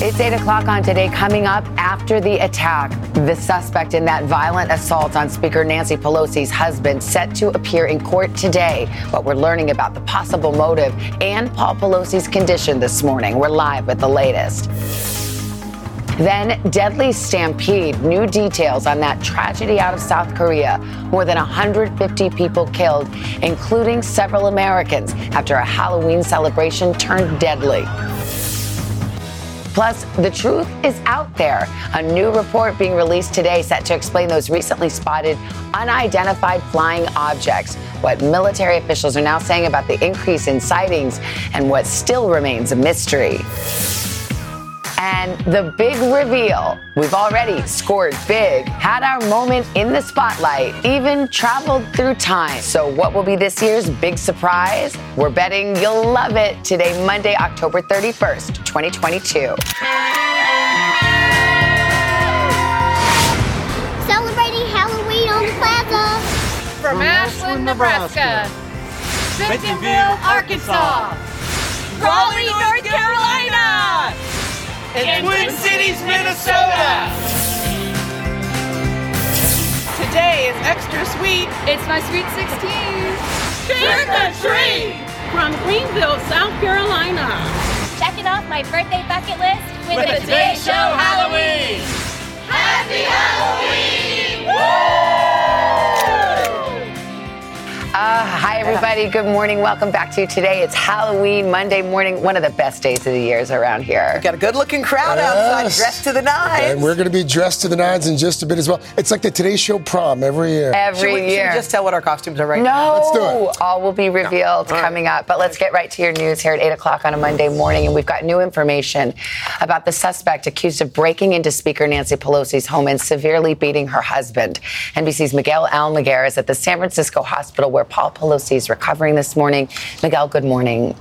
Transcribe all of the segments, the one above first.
It's 8 o'clock on today. Coming up after the attack, the suspect in that violent assault on Speaker Nancy Pelosi's husband set to appear in court today. What we're learning about the possible motive and Paul Pelosi's condition this morning. We're live with the latest. Then, deadly stampede. New details on that tragedy out of South Korea. More than 150 people killed, including several Americans, after a Halloween celebration turned deadly. Plus, the truth is out there. A new report being released today set to explain those recently spotted unidentified flying objects, what military officials are now saying about the increase in sightings, and what still remains a mystery. And the big reveal we've already scored big, had our moment in the spotlight, even traveled through time. So, what will be this year's big surprise? We're betting you'll love it today, Monday, October 31st, 2022. Celebrating Halloween on the plaza. From Ashland, Nebraska. Bentonville, Arkansas. Raleigh, North Carolina. And Twin Cities, Minnesota. Today is extra sweet. It's my sweet 16. Trick or treat from Greenville, South Carolina. Checking off my birthday bucket list with, With the the Today Show Halloween. Happy Halloween! Uh, everybody. Good morning. Welcome back to you today. It's Halloween, Monday morning, one of the best days of the years around here. Got a good looking crowd Yes. outside, dressed to the nines. And we're going to be dressed to the nines in just a bit as well. It's like the Today Show prom every year. Every should we, should year. we just tell what our costumes are right no, now? Let's do it. all will be revealed coming up. But let's get right to your news here at 8 o'clock on a Monday morning. And we've got new information about the suspect accused of breaking into Speaker Nancy Pelosi's home and severely beating her husband. NBC's Miguel Almaguer is at the San Francisco hospital where Paul Pelosi is recovering this morning. Miguel, good morning.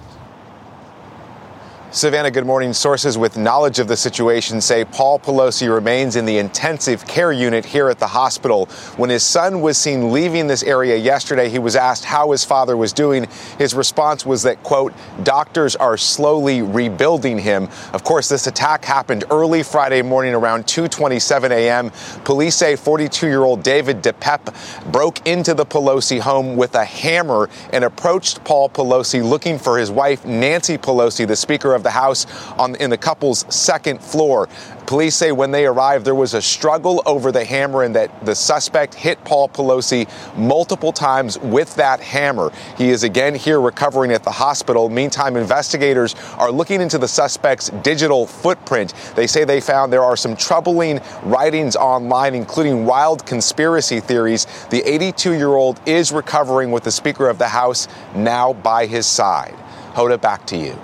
Savannah, good morning. Sources with knowledge of the situation say Paul Pelosi remains in the intensive care unit here at the hospital. When his son was seen leaving this area yesterday, he was asked how his father was doing. His response was that, quote, doctors are slowly rebuilding him. Of course, this attack happened early Friday morning around 2:27 a.m. Police say 42-year-old David DePape broke into the Pelosi home with a hammer and approached Paul Pelosi looking for his wife Nancy Pelosi, the Speaker of the House, on in the couple's second floor. Police say when they arrived, there was a struggle over the hammer and that the suspect hit Paul Pelosi multiple times with that hammer. He is again here recovering at the hospital. Meantime, investigators are looking into the suspect's digital footprint. They say they found there are some troubling writings online, including wild conspiracy theories. The 82 year old is recovering with the Speaker of the House now by his side. Hoda, back to you.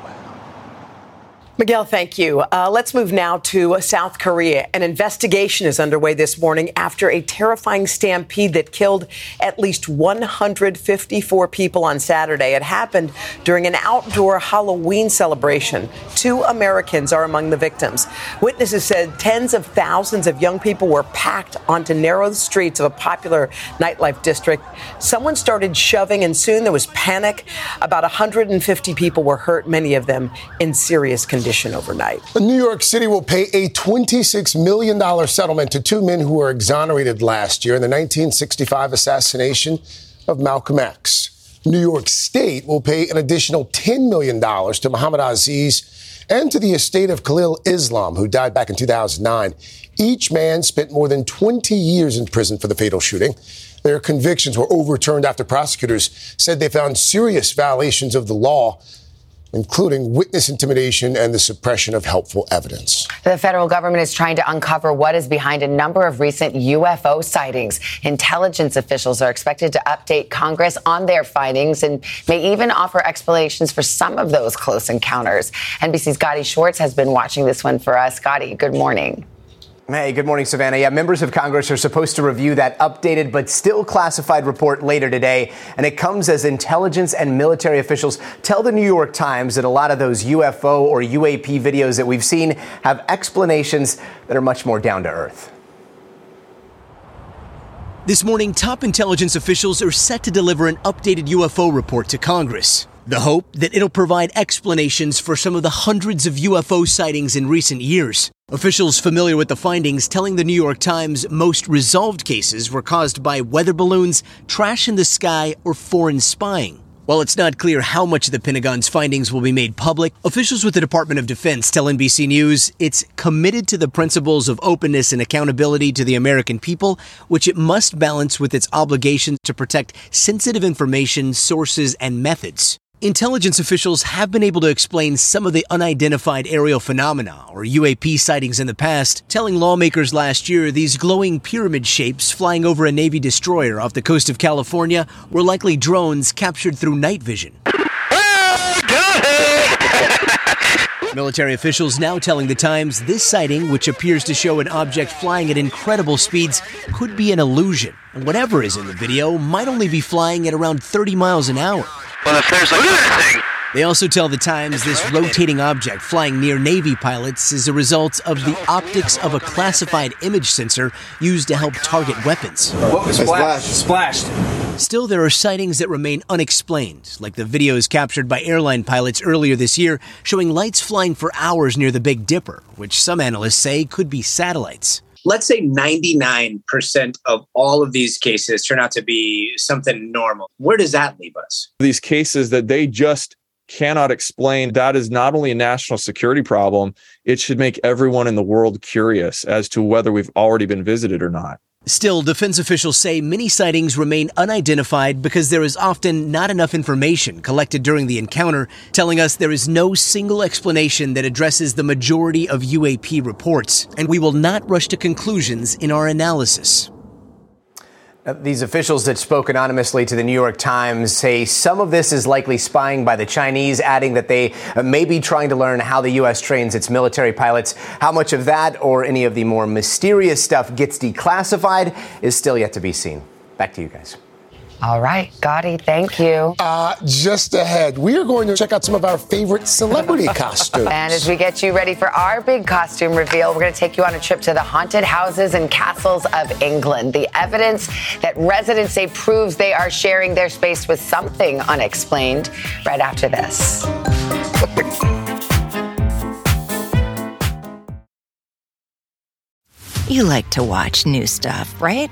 Miguel, thank you. Uh, let's move now to South Korea. An investigation is underway this morning after a terrifying stampede that killed at least 154 people on Saturday. It happened during an outdoor Halloween celebration. Two Americans are among the victims. Witnesses said tens of thousands of young people were packed onto narrow streets of a popular nightlife district. Someone started shoving, and soon there was panic. About 150 people were hurt, many of them in serious condition overnight. New York City will pay a $26 million settlement to two men who were exonerated last year in the 1965 assassination of Malcolm X. New York State will pay an additional $10 million to Muhammad Aziz and to the estate of Khalil Islam, who died back in 2009. Each man spent more than 20 years in prison for the fatal shooting. Their convictions were overturned after prosecutors said they found serious violations of the law including witness intimidation and the suppression of helpful evidence. The federal government is trying to uncover what is behind a number of recent UFO sightings. Intelligence officials are expected to update Congress on their findings and may even offer explanations for some of those close encounters. NBC's Gadi Schwartz has been watching this one for us. Gadi, good morning. Hey, good morning, Savannah. Yeah, members of Congress are supposed to review that updated but still classified report later today. And it comes as intelligence and military officials tell the New York Times that a lot of those UFO or UAP videos that we've seen have explanations that are much more down to earth. This morning, top intelligence officials are set to deliver an updated UFO report to Congress. The hope that it'll provide explanations for some of the hundreds of UFO sightings in recent years. Officials familiar with the findings telling the New York Times most resolved cases were caused by weather balloons, trash in the sky, or foreign spying. While it's not clear how much of the Pentagon's findings will be made public, officials with the Department of Defense tell NBC News it's committed to the principles of openness and accountability to the American people, which it must balance with its obligation to protect sensitive information, sources, and methods. Intelligence officials have been able to explain some of the unidentified aerial phenomena or UAP sightings in the past, telling lawmakers last year these glowing pyramid shapes flying over a Navy destroyer off the coast of California were likely drones captured through night vision. Military officials now telling the Times this sighting, which appears to show an object flying at incredible speeds, could be an illusion. And whatever is in the video might only be flying at around 30 miles an hour. Well, if there's a Look at that thing. They also tell the Times this rotating object flying near Navy pilots is a result of the optics of a classified image sensor used to help target weapons. What was splashed? Splashed. Still, there are sightings that remain unexplained, like the videos captured by airline pilots earlier this year showing lights flying for hours near the Big Dipper, which some analysts say could be satellites let's say 99% of all of these cases turn out to be something normal. Where does that leave us? These cases that they just cannot explain, that is not only a national security problem, it should make everyone in the world curious as to whether we've already been visited or not. Still, defense officials say many sightings remain unidentified because there is often not enough information collected during the encounter, telling us there is no single explanation that addresses the majority of UAP reports, and we will not rush to conclusions in our analysis. Uh, these officials that spoke anonymously to the New York Times say some of this is likely spying by the Chinese, adding that they uh, may be trying to learn how the U.S. trains its military pilots. How much of that or any of the more mysterious stuff gets declassified is still yet to be seen. Back to you guys. All right, Gadi, thank you. Uh, just ahead, we are going to check out some of our favorite celebrity costumes. And as we get you ready for our big costume reveal, we're going to take you on a trip to the haunted houses and castles of England. The evidence that residents say proves they are sharing their space with something unexplained. Right after this. You like to watch new stuff, right?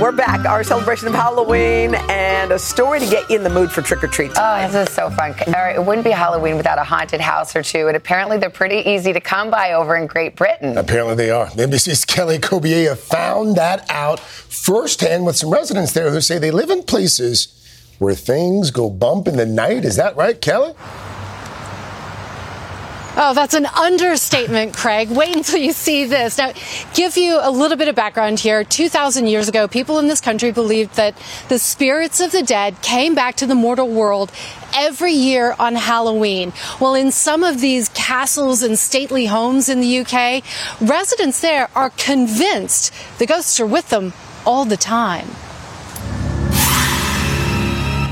We're back. Our celebration of Halloween and a story to get you in the mood for trick or treat. Oh, this is so fun. All right, it wouldn't be Halloween without a haunted house or two, and apparently they're pretty easy to come by over in Great Britain. Apparently they are. NBC's Kelly Cobiella found that out firsthand with some residents there who say they live in places where things go bump in the night. Is that right, Kelly? Oh, that's an understatement, Craig. Wait until you see this. Now, give you a little bit of background here. 2,000 years ago, people in this country believed that the spirits of the dead came back to the mortal world every year on Halloween. Well, in some of these castles and stately homes in the UK, residents there are convinced the ghosts are with them all the time.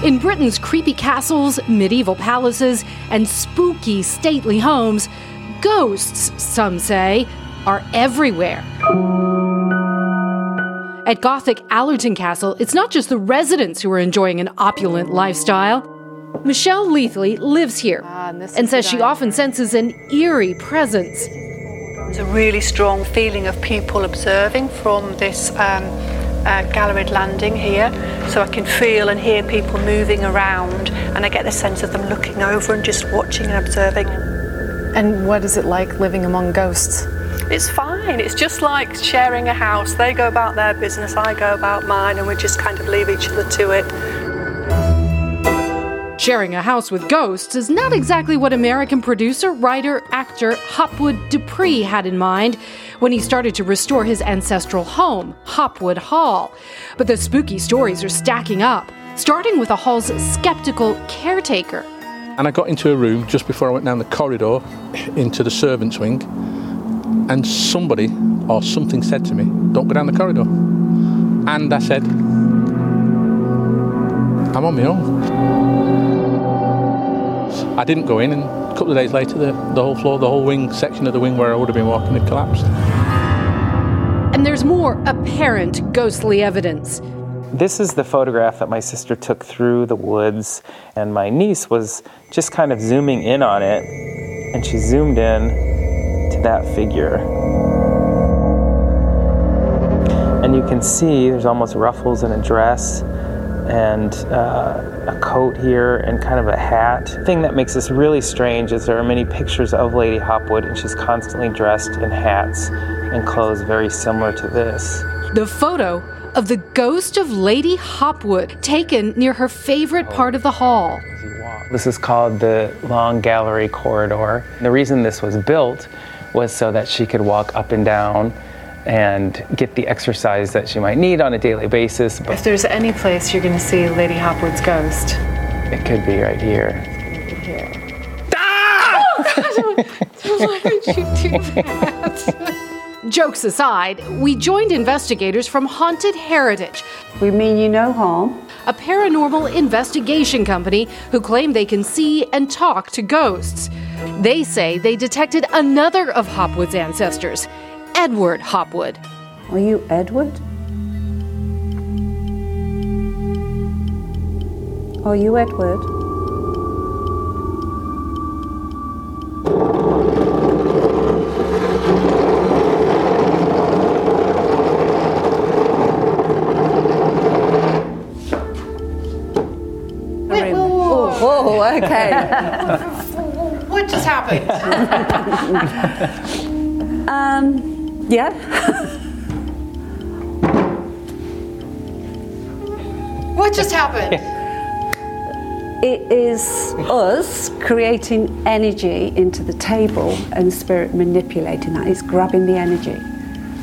In Britain's creepy castles, medieval palaces, and spooky stately homes, ghosts, some say, are everywhere. At Gothic Allerton Castle, it's not just the residents who are enjoying an opulent lifestyle. Michelle Leithley lives here and says she often senses an eerie presence. It's a really strong feeling of people observing from this um, uh, galleried landing here, so I can feel and hear people moving around, and I get the sense of them looking over and just watching and observing. And what is it like living among ghosts? It's fine. It's just like sharing a house. They go about their business, I go about mine, and we just kind of leave each other to it. Sharing a house with ghosts is not exactly what American producer, writer, actor Hopwood DePree had in mind when he started to restore his ancestral home, Hopwood Hall. But the spooky stories are stacking up, starting with the hall's skeptical caretaker. And I got into a room just before I went down the corridor into the servants' wing, and somebody or something said to me, Don't go down the corridor. And I said, I'm on my own. I didn't go in, and a couple of days later, the, the whole floor, the whole wing section of the wing where I would have been walking had collapsed. And there's more apparent ghostly evidence. This is the photograph that my sister took through the woods, and my niece was just kind of zooming in on it, and she zoomed in to that figure. And you can see there's almost ruffles in a dress and uh, a coat here and kind of a hat. The thing that makes this really strange is there are many pictures of Lady Hopwood, and she's constantly dressed in hats and clothes very similar to this. The photo of the ghost of Lady Hopwood taken near her favorite part of the hall. This is called the Long Gallery Corridor. The reason this was built was so that she could walk up and down and get the exercise that she might need on a daily basis. If there's any place you're going to see Lady Hopwood's ghost, it could be right here. Here. Ah! Oh, God! Why would you do that? Jokes aside, we joined investigators from Haunted Heritage. We mean you no harm. A paranormal investigation company who claim they can see and talk to ghosts. They say they detected another of Hopwood's ancestors, Edward Hopwood. Are you Edward? Are you Edward? Oh, okay. what just happened? um, yeah. what just happened? It is us creating energy into the table and spirit manipulating that. It's grabbing the energy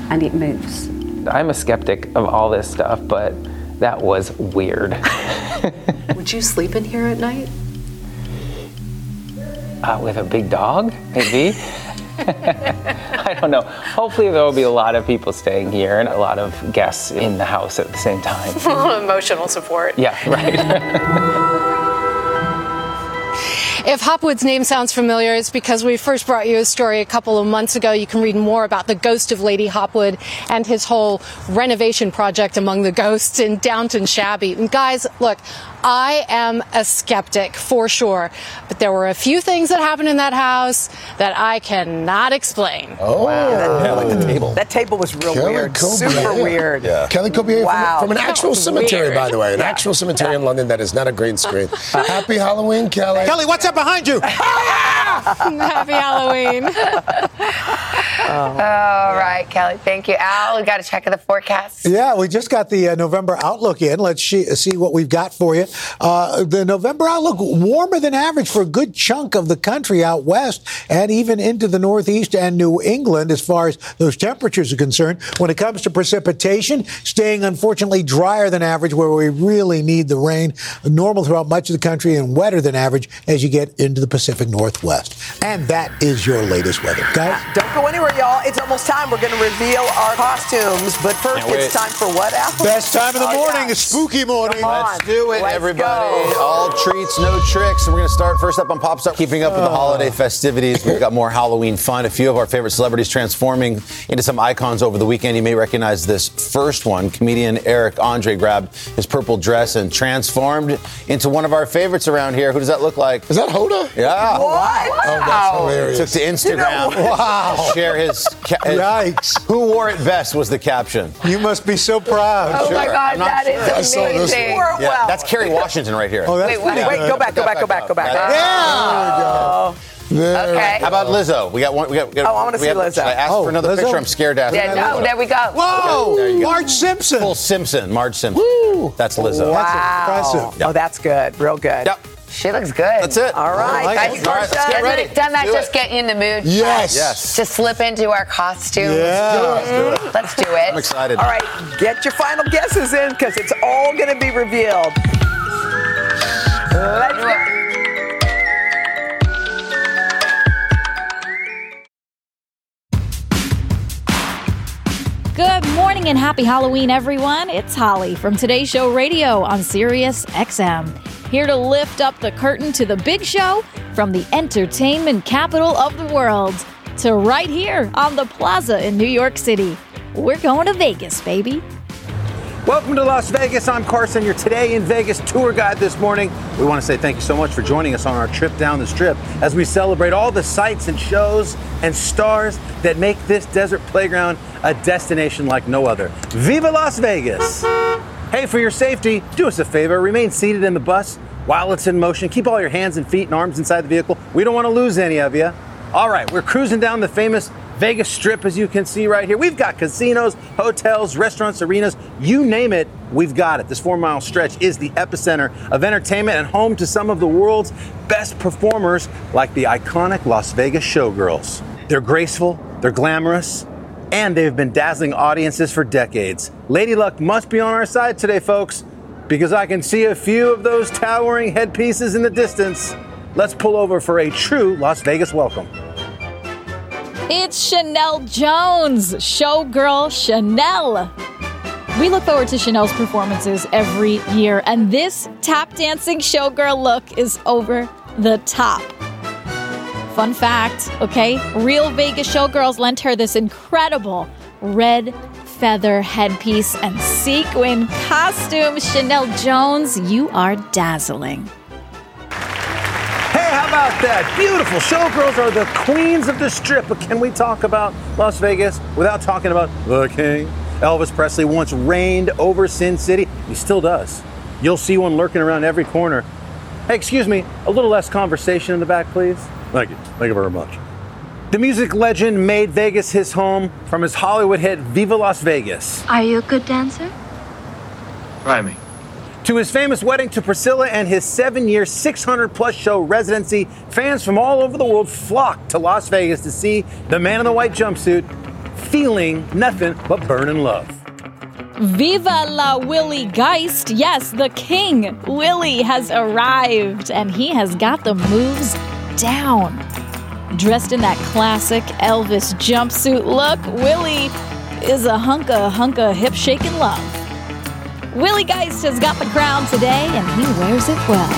and it moves. I'm a skeptic of all this stuff, but that was weird. Would you sleep in here at night? Uh, with a big dog, maybe. I don't know. Hopefully, there will be a lot of people staying here and a lot of guests in the house at the same time. Emotional support. Yeah, right. If Hopwood's name sounds familiar, it's because we first brought you a story a couple of months ago. You can read more about the ghost of Lady Hopwood and his whole renovation project among the ghosts in Downton Shabby. And guys, look, I am a skeptic for sure. But there were a few things that happened in that house that I cannot explain. Oh, That, I like the table. That table was real Kelly weird. Cobiella. Super weird. Yeah. Kelly Cobiella from- Wow. from, an actual cemetery, Weird. by the way. An Yeah. actual cemetery in London that is not a green screen. Happy Halloween, Kelly. Kelly, what's up behind you? Happy Halloween. All right, Kelly. Thank you. Al, we got to check of the forecast. Yeah, we just got the uh, November outlook in. Let's see, see what we've got for you. Uh, the November outlook warmer than average for a good chunk of the country out west and even into the Northeast and New England as far as those temperatures are concerned. When it comes to precipitation, staying unfortunately drier than average where we really need the rain. Normal throughout much of the country and wetter than average as you get into the Pacific Northwest. And that is your latest weather. Guys? Don't go anywhere, y'all. It's almost time. We're going to reveal our costumes. But first, it's time for what, Al? Best time of the Oh, morning, yeah. spooky morning. Come on. Let's do it, Let's everybody. All treats, no tricks. And we're going to start first up on Pop Star, keeping up with the holiday festivities. We've got more Halloween fun. A few of our favorite celebrities transforming into some icons over the weekend. You may recognize this first one. Comedian Eric Andre grabbed his purple dress and transformed into one of our favorites around here. Who does that look like? Is that Hoda? Yeah. What? Oh, that's hilarious. Took to Instagram. You know? Wow. Share his. Ca- Yikes. Who wore it best was the caption. You must be so proud. Oh, my God, I'm not that sure. is I saw this amazing. Yeah, well. that's Kerry Washington right here. Oh, that's Wait, what? pretty Wait, go back, go back, go back, go back. Yeah. There. Okay. How about Lizzo? We got one. We got. We got Oh, I wanna see have- Lizzo. I asked Oh, for another Lizzo? picture. I'm scared to ask. Yeah, no, there we go. Whoa! There you go. Marge Simpson. Full Simpson, Marge Simpson. Woo! That's Lizzo. Wow. impressive. Oh, that's good. Real good. Yep. She looks good. That's it. All right. like Thank it. you, All right, let's Portia. get Doesn't ready. Doesn't that Do just it. get you in the mood? Yes. Yes. To slip into our costumes. Yeah. Mhm. Let's do it. I'm excited. All right, get your final guesses in because it's all going to be revealed. Good morning and happy Halloween, everyone. It's Holly from Today's Show Radio on Sirius XM. Here to lift up the curtain to the big show from the entertainment capital of the world to right here on the plaza in New York City. We're going to Vegas, baby. Welcome to Las Vegas. I'm Carson, your Today in Vegas tour guide this morning. We want to say thank you so much for joining us on our trip down the strip as we celebrate all the sights and shows and stars that make this desert playground a destination like no other. Viva Las Vegas! Hey, for your safety, do us a favor, remain seated in the bus while it's in motion. Keep all your hands and feet and arms inside the vehicle. We don't want to lose any of you. All right, we're cruising down the famous Vegas Strip, as you can see right here. We've got casinos, hotels, restaurants, arenas, you name it, we've got it. This four mile stretch is the epicenter of entertainment and home to some of the world's best performers, like the iconic Las Vegas Showgirls. They're graceful, they're glamorous, and they've been dazzling audiences for decades. Lady Luck must be on our side today, folks, because I can see a few of those towering headpieces in the distance. Let's pull over for a true Las Vegas welcome. It's Chanel Jones, showgirl Chanel. We look forward to Chanel's performances every year, and this tap dancing showgirl look is over the top. Fun fact, okay? Real Vegas showgirls lent her this incredible red feather headpiece and sequin costume. Chanel Jones, you are dazzling. Hey, how about that? Beautiful. Showgirls are the queens of the strip. But can we talk about Las Vegas without talking about the king? Elvis Presley once reigned over Sin City. He still does. You'll see one lurking around every corner. Hey, excuse me, a little less conversation in the back, please. Thank you. Thank you very much. The music legend made Vegas his home from his Hollywood hit Viva Las Vegas. Are you a good dancer? Try me. To his famous wedding to Priscilla and his seven year, 600 plus show residency, fans from all over the world flocked to Las Vegas to see the man in the white jumpsuit feeling nothing but burning love. Viva la Willie Geist. Yes, the king, Willie, has arrived and he has got the moves down. Dressed in that classic Elvis jumpsuit look, Willie is a hunk of hunk of hip shaking love. Willie Geist has got the crown today and he wears it well.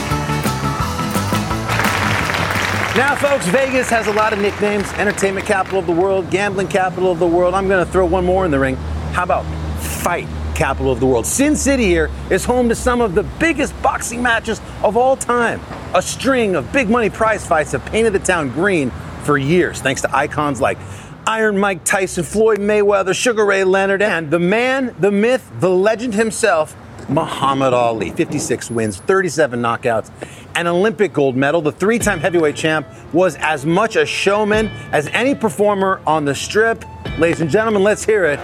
Now, folks, Vegas has a lot of nicknames entertainment capital of the world, gambling capital of the world. I'm going to throw one more in the ring. How about fight capital of the world. Sin City here is home to some of the biggest boxing matches of all time. A string of big money prize fights have painted the town green for years, thanks to icons like Iron Mike Tyson, Floyd Mayweather, Sugar Ray Leonard, and the man, the myth, the legend himself, Muhammad Ali. 56 wins, 37 knockouts, an Olympic gold medal. The three time heavyweight champ was as much a showman as any performer on the strip. Ladies and gentlemen, let's hear it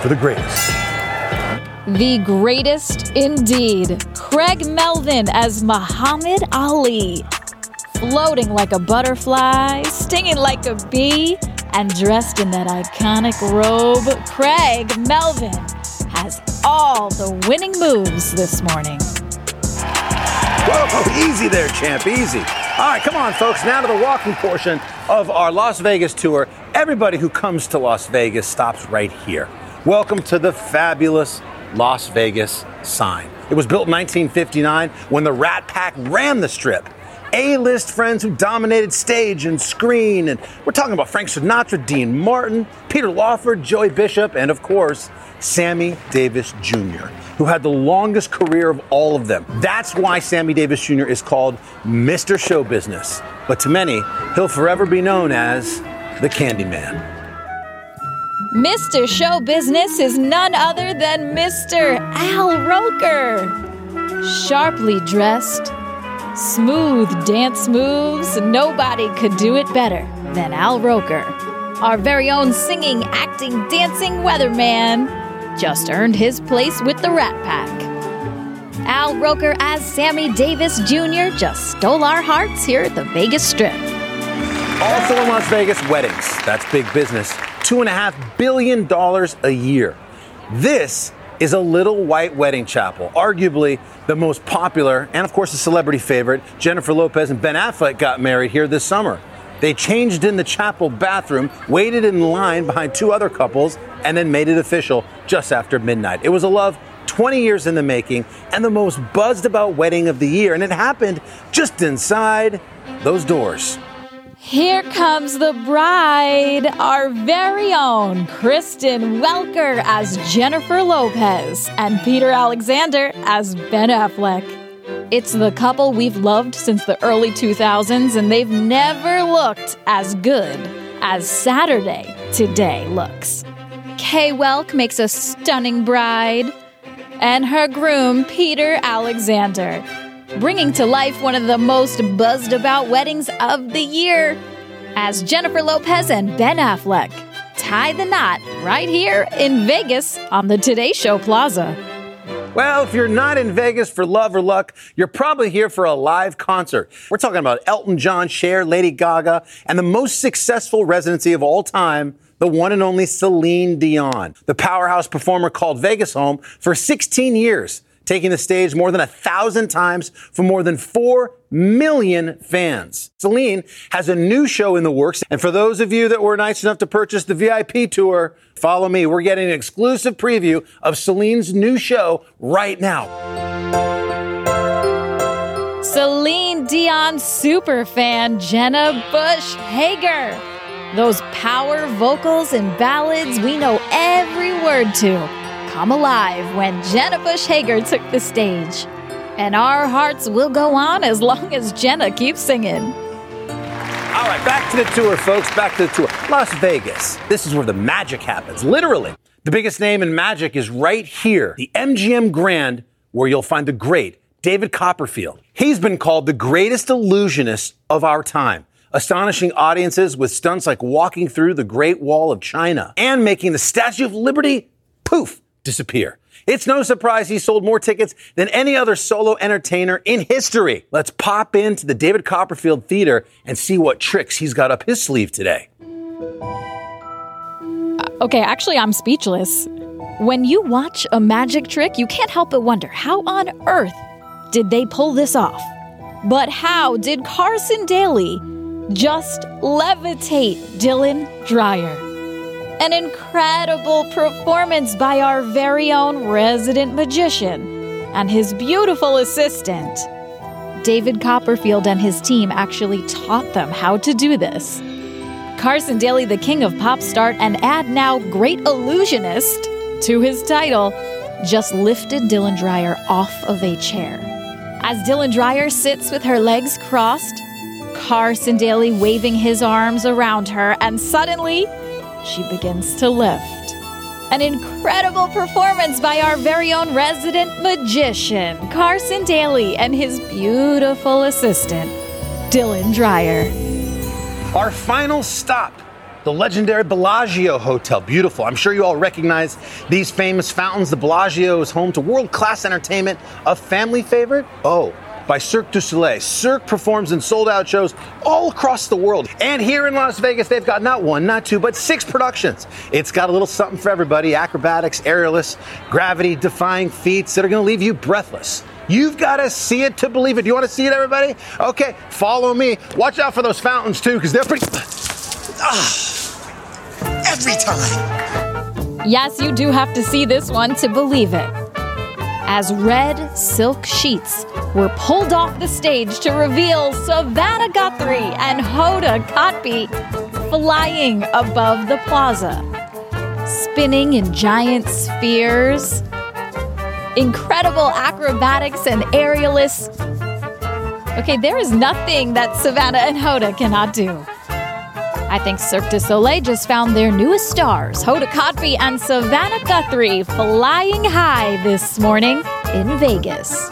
for the greatest. The greatest indeed. Craig Melvin as Muhammad Ali. Floating like a butterfly, stinging like a bee, and dressed in that iconic robe, Craig Melvin has all the winning moves this morning. Whoa, easy there, champ, easy. All right, come on, folks. Now to the walking portion of our Las Vegas tour. Everybody who comes to Las Vegas stops right here. Welcome to the fabulous Las Vegas sign. It was built in 1959 when the Rat Pack ran the strip. A-list friends who dominated stage and screen, and we're talking about Frank Sinatra, Dean Martin, Peter Lawford, Joey Bishop, and of course, Sammy Davis Jr., who had the longest career of all of them. That's why Sammy Davis Jr. is called Mr. Show Business. But to many, he'll forever be known as the Candyman. Mr. Show Business is none other than Mr. Al Roker. Sharply dressed, smooth dance moves, nobody could do it better than Al Roker. Our very own singing, acting, dancing weatherman just earned his place with the Rat Pack. Al Roker as Sammy Davis Jr. just stole our hearts here at the Vegas Strip. Also in Las Vegas, weddings. That's big business. $2.5 billion a year. This is a little white wedding chapel, arguably the most popular and, of course, a celebrity favorite. Jennifer Lopez and Ben Affleck got married here this summer. They changed in the chapel bathroom, waited in line behind two other couples, and then made it official just after midnight. It was a love 20 years in the making and the most buzzed about wedding of the year, and it happened just inside those doors. Here comes the bride, our very own Kristen Welker as Jennifer Lopez and Peter Alexander as Ben Affleck. It's the couple we've loved since the early 2000s, and they've never looked as good as Saturday today looks. Kay Welk makes a stunning bride, and her groom, Peter Alexander bringing to life one of the most buzzed about weddings of the year as Jennifer Lopez and Ben Affleck tie the knot right here in Vegas on the Today Show Plaza. Well, if you're not in Vegas for love or luck, you're probably here for a live concert. We're talking about Elton John, Cher, Lady Gaga, and the most successful residency of all time, the one and only Celine Dion. The powerhouse performer called Vegas home for 16 years taking the stage more than a thousand times for more than 4 million fans. Celine has a new show in the works. And for those of you that were nice enough to purchase the VIP tour, follow me. We're getting an exclusive preview of Celine's new show right now. Celine Dion superfan Jenna Bush Hager. Those power vocals and ballads we know every word to come alive when Jenna Bush Hager took the stage. And our hearts will go on as long as Jenna keeps singing. All right, back to the tour, folks. Back to the tour. Las Vegas. This is where the magic happens, literally. The biggest name in magic is right here, the MGM Grand, where you'll find the great David Copperfield. He's been called the greatest illusionist of our time astonishing audiences with stunts like walking through the Great Wall of China and making the Statue of Liberty poof disappear. It's no surprise he sold more tickets than any other solo entertainer in history. Let's pop into the David Copperfield Theater and see what tricks he's got up his sleeve today. Uh, okay, actually, I'm speechless. When you watch a magic trick, you can't help but wonder how on earth did they pull this off? But how did Carson Daly just levitate Dylan Dreyer? An incredible performance by our very own resident magician and his beautiful assistant. David Copperfield and his team actually taught them how to do this. Carson Daly, the king of pop start and add now great illusionist to his title, just lifted Dylan Dreyer off of a chair. As Dylan Dreyer sits with her legs crossed, Carson Daly waving his arms around her, and suddenly she begins to lift. An incredible performance by our very own resident magician, Carson Daly, and his beautiful assistant, Dylan Dreyer. Our final stop, the legendary Bellagio Hotel. Beautiful. I'm sure you all recognize these famous fountains. The Bellagio is home to world class entertainment. A family favorite? Oh, by Cirque du Soleil. Cirque performs in sold out shows all across the world. And here in Las Vegas, they've got not one, not two, but six productions. It's got a little something for everybody acrobatics, aerialists, gravity defying feats that are going to leave you breathless. You've got to see it to believe it. Do you want to see it, everybody? Okay, follow me. Watch out for those fountains, too, because they're pretty. Ah, every time. Yes, you do have to see this one to believe it. As red silk sheets were pulled off the stage to reveal Savannah Guthrie and Hoda Kotb flying above the plaza, spinning in giant spheres, incredible acrobatics and aerialists. Okay, there is nothing that Savannah and Hoda cannot do. I think Cirque du Soleil just found their newest stars, Hoda Kotb and Savannah Guthrie, flying high this morning in Vegas.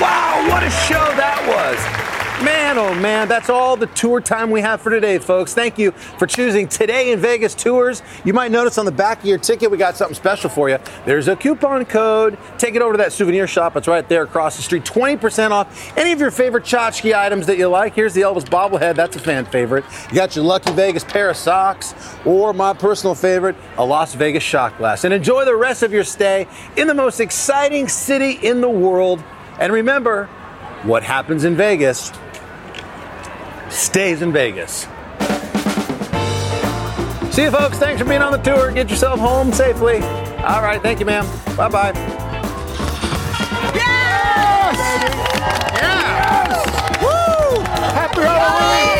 Wow, what a show that was! Man, oh man, that's all the tour time we have for today, folks. Thank you for choosing Today in Vegas Tours. You might notice on the back of your ticket, we got something special for you. There's a coupon code. Take it over to that souvenir shop. It's right there across the street. 20% off any of your favorite tchotchke items that you like. Here's the Elvis bobblehead. That's a fan favorite. You got your Lucky Vegas pair of socks, or my personal favorite, a Las Vegas shot glass. And enjoy the rest of your stay in the most exciting city in the world. And remember, what happens in Vegas stays in Vegas. See you, folks. Thanks for being on the tour. Get yourself home safely. All right. Thank you, ma'am. Bye bye. Yes! Yes! Woo! Happy Halloween!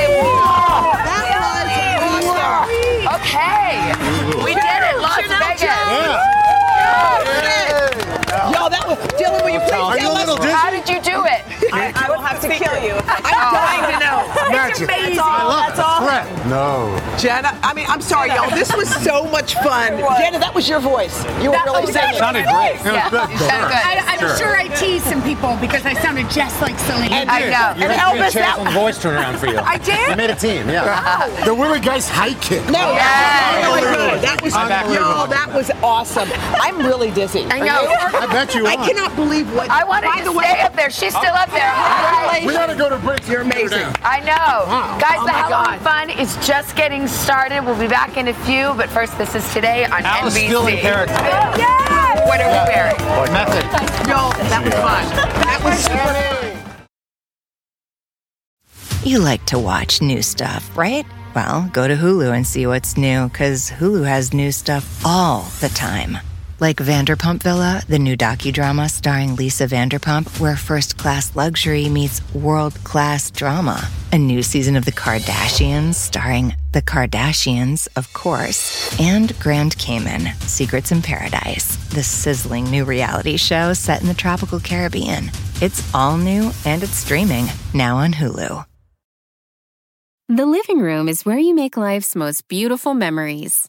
To kill you. I'm Oh. dying to know. Magic. That's all. That's all. No. Jenna, I mean, I'm sorry, y'all. This was so much fun. Jenna, that was your voice. You were really singing. I, I'm sure I teased some people because I sounded just like Celine. And I know. You And had Elvis, to that- the voice turn around for you. I did? You made a team, yeah. Uh-huh. the Willie Geist high kick. No, Yes. that was really. That was Unbelievable. y'all. That was awesome. I'm really dizzy. I know. I bet you Are. I cannot believe what. I wanted by to the stay up there. She's still up there. Hi. We gotta go to break. You're amazing. I know. Guys, Oh the my Halloween God. fun is just getting started. We'll be back in a few, but first, this is today on Al NBC. still in character. Yes! What are we wearing? Method. Yo, that was fun. That was super. You like to watch new stuff, right? Well, go to Hulu and see what's new, because Hulu has new stuff all the time. Like Vanderpump Villa, the new docudrama starring Lisa Vanderpump, where first class luxury meets world class drama. A new season of The Kardashians starring The Kardashians, of course, and Grand Cayman, Secrets in Paradise, the sizzling new reality show set in the tropical Caribbean. It's all new and it's streaming now on Hulu. The living room is where you make life's most beautiful memories.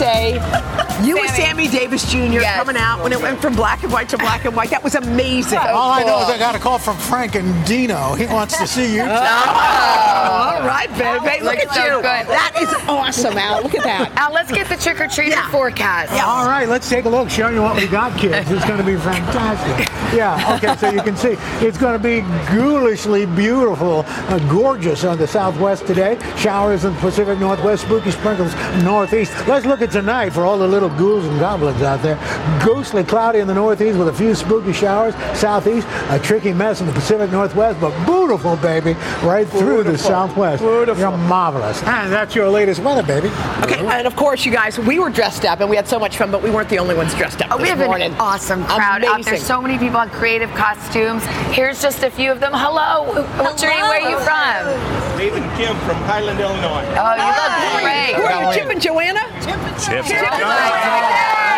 Say, Davis Jr. coming out when it went from black and white to black and white. That was amazing. All I know is I got a call from Frank and Dino. He wants to see you. Oh, all right, baby. Look Looks at so you. good. That is awesome, Al. Look at that. Al, let's get the trick or treater forecast. Yeah. All right, let's take a look, show you what we got, kids. It's going to be fantastic. Yeah, okay, so you can see it's going to be ghoulishly beautiful, uh, gorgeous on the southwest today. Showers in the Pacific Northwest, spooky sprinkles northeast. Let's look at tonight for all the little ghouls and goblins out there. Ghostly cloudy in the northeast with a few spooky showers. Southeast, a tricky mess in the Pacific Northwest, but beautiful, baby, right through the southwest. Beautiful. You're marvelous. And that's your latest weather, baby. Okay, and of course, you guys, we were dressed up and we had so much fun, but we weren't the only ones dressed up. Oh, we have morning. an awesome crowd out there. Amazing. So many people in creative costumes. Here's just a few of them. Hello. What's your name? Where are you from? Nathan Kim from Highland, Illinois. Oh, you look great. Who are you, Chip and Joanna? Chip. Love it.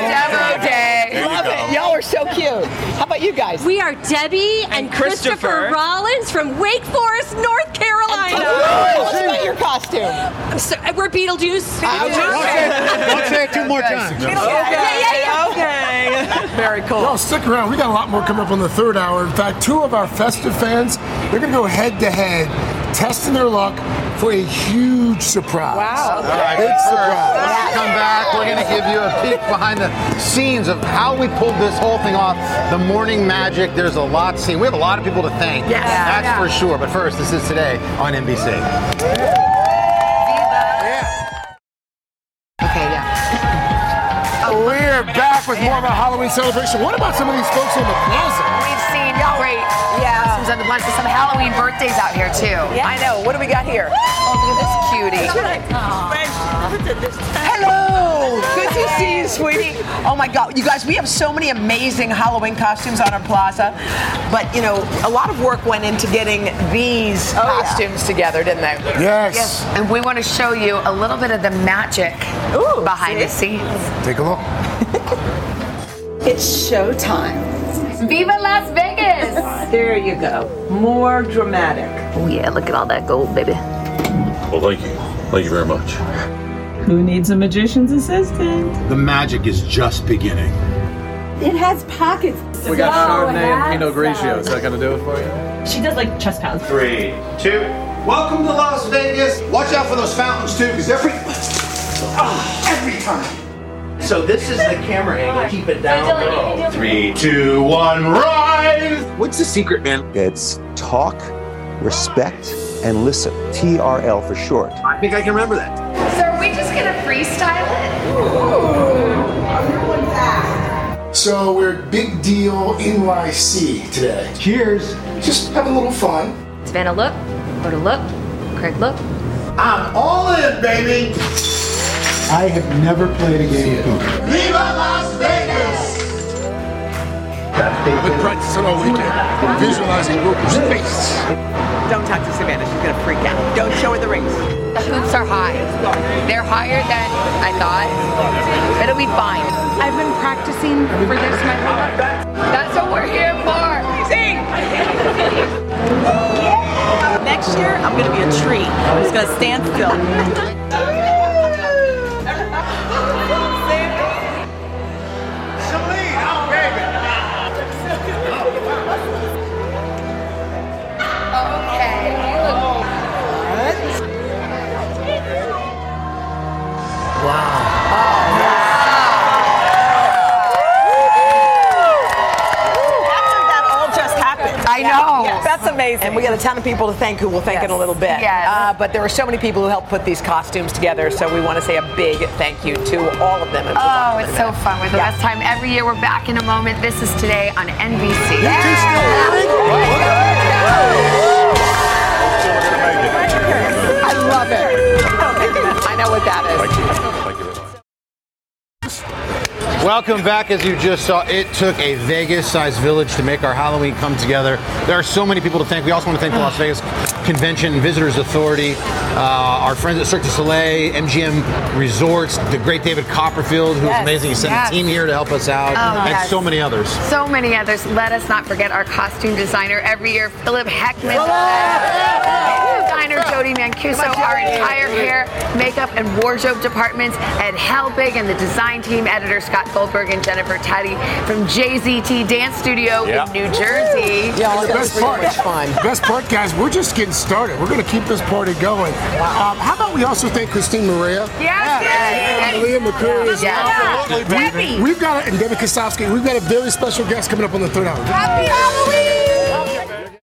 Demo day. Love it. Y'all are so cute. How about you guys? We are Debbie and, Christopher. Christopher. Rollins from Wake Forest, North Carolina. Tell us about your costume. So, uh, we're Beetlejuice. Don't say, don't say it two more times. Yeah, yeah, yeah. Okay. Very cool. Y'all stick around. We got a lot more coming up on the third hour. In fact, two of our festive fans, they're going to go head to head, testing their luck for a huge surprise. Wow. All right, Big first, surprise. when we come back, we're going to give you a peek behind the scenes of how we pulled this whole thing off. The morning magic. There's a lot to see. We have a lot of people to thank. Yes. That's Yeah. for sure. But first, this is today on NBC. Okay, yeah. We're back with more of our Halloween celebration. What about some of these folks on the plaza? We've seen y'all great costumes on the plaza. Some Halloween birthdays out here too. I know. What do we got here? Oh, look at this cutie. Hello. Good to see you, sweetie. Oh my God, you guys, we have so many amazing Halloween costumes on our plaza, but you know, a lot of work went into getting these oh, costumes together, didn't they? Yes. Yes, and we want to show you a little bit of the magic Ooh, behind see? the scenes. Take a look. It's showtime. Viva Las Vegas! There you go. More dramatic. Oh yeah, look at all that gold, baby. Well, thank you. Thank you very much. Who needs a magician's assistant? The magic is just beginning. It has pockets. We got Chardonnay and Pinot Grigio. Is that going to do it for you? She does like chest pounds. Three, two. Welcome to Las Vegas. Watch out for those fountains too, because every oh, every time. So this is the camera angle. Keep it down Three, two, one, Three, two, one, rise! What's the secret, man? It's talk, respect, and listen. TRL for short. I think I can remember that. So are we just gonna freestyle it? So we're at Big Deal NYC today. Cheers. Just have a little fun. Savannah, look. Hoda, look. Craig, look. I'm all in, baby. I have never played a game of poker. Viva Las Vegas! I've been practicing all weekend, visualizing Roker's face. Don't talk to Savannah. She's gonna freak out. Don't show her the rings. The hoops are high. They're higher than I thought. It'll be fine. I've been practicing for this my whole life. That's what we're here for. Sing. Next year, I'm gonna be a tree. I'm just gonna stand still. A ton of people to thank who we'll thank in a little bit. Yes. Uh, but there were so many people who helped put these costumes together, so we want to say a big thank you to all of them. and Oh, them it's so minute. fun. We're the Yeah. best time every year. We're back in a moment. This is today on NBC. I love it. I know what that is. Welcome back. As you just saw, it took a Vegas-sized village to make our Halloween come together. There are so many people to thank. We also want to thank the Las Vegas Convention and Visitors Authority, uh, our friends at Cirque du Soleil, MGM Resorts, the great David Copperfield, who's Yes, amazing. He sent yes. a team here to help us out, Oh, and yes. so many others. So many others. Let us not forget our costume designer every year, Philip Heckman. Designer Jody Mancuso, our entire hair, makeup, and wardrobe departments, Ed Helbig, and the design team, editor Scott Goldberg and Jennifer Taddy from JZT Dance Studio Yeah. in New Jersey. And the best part, fun. best part, guys, we're just getting started. We're going to keep this party going. Um, how about we also thank Christine Maria? Yes, yes. And Leah McCurry as Yes. well. We- Debbie. We've got, and Debbie Kosowski, we've got a very special guest coming up on the third hour. Happy Halloween!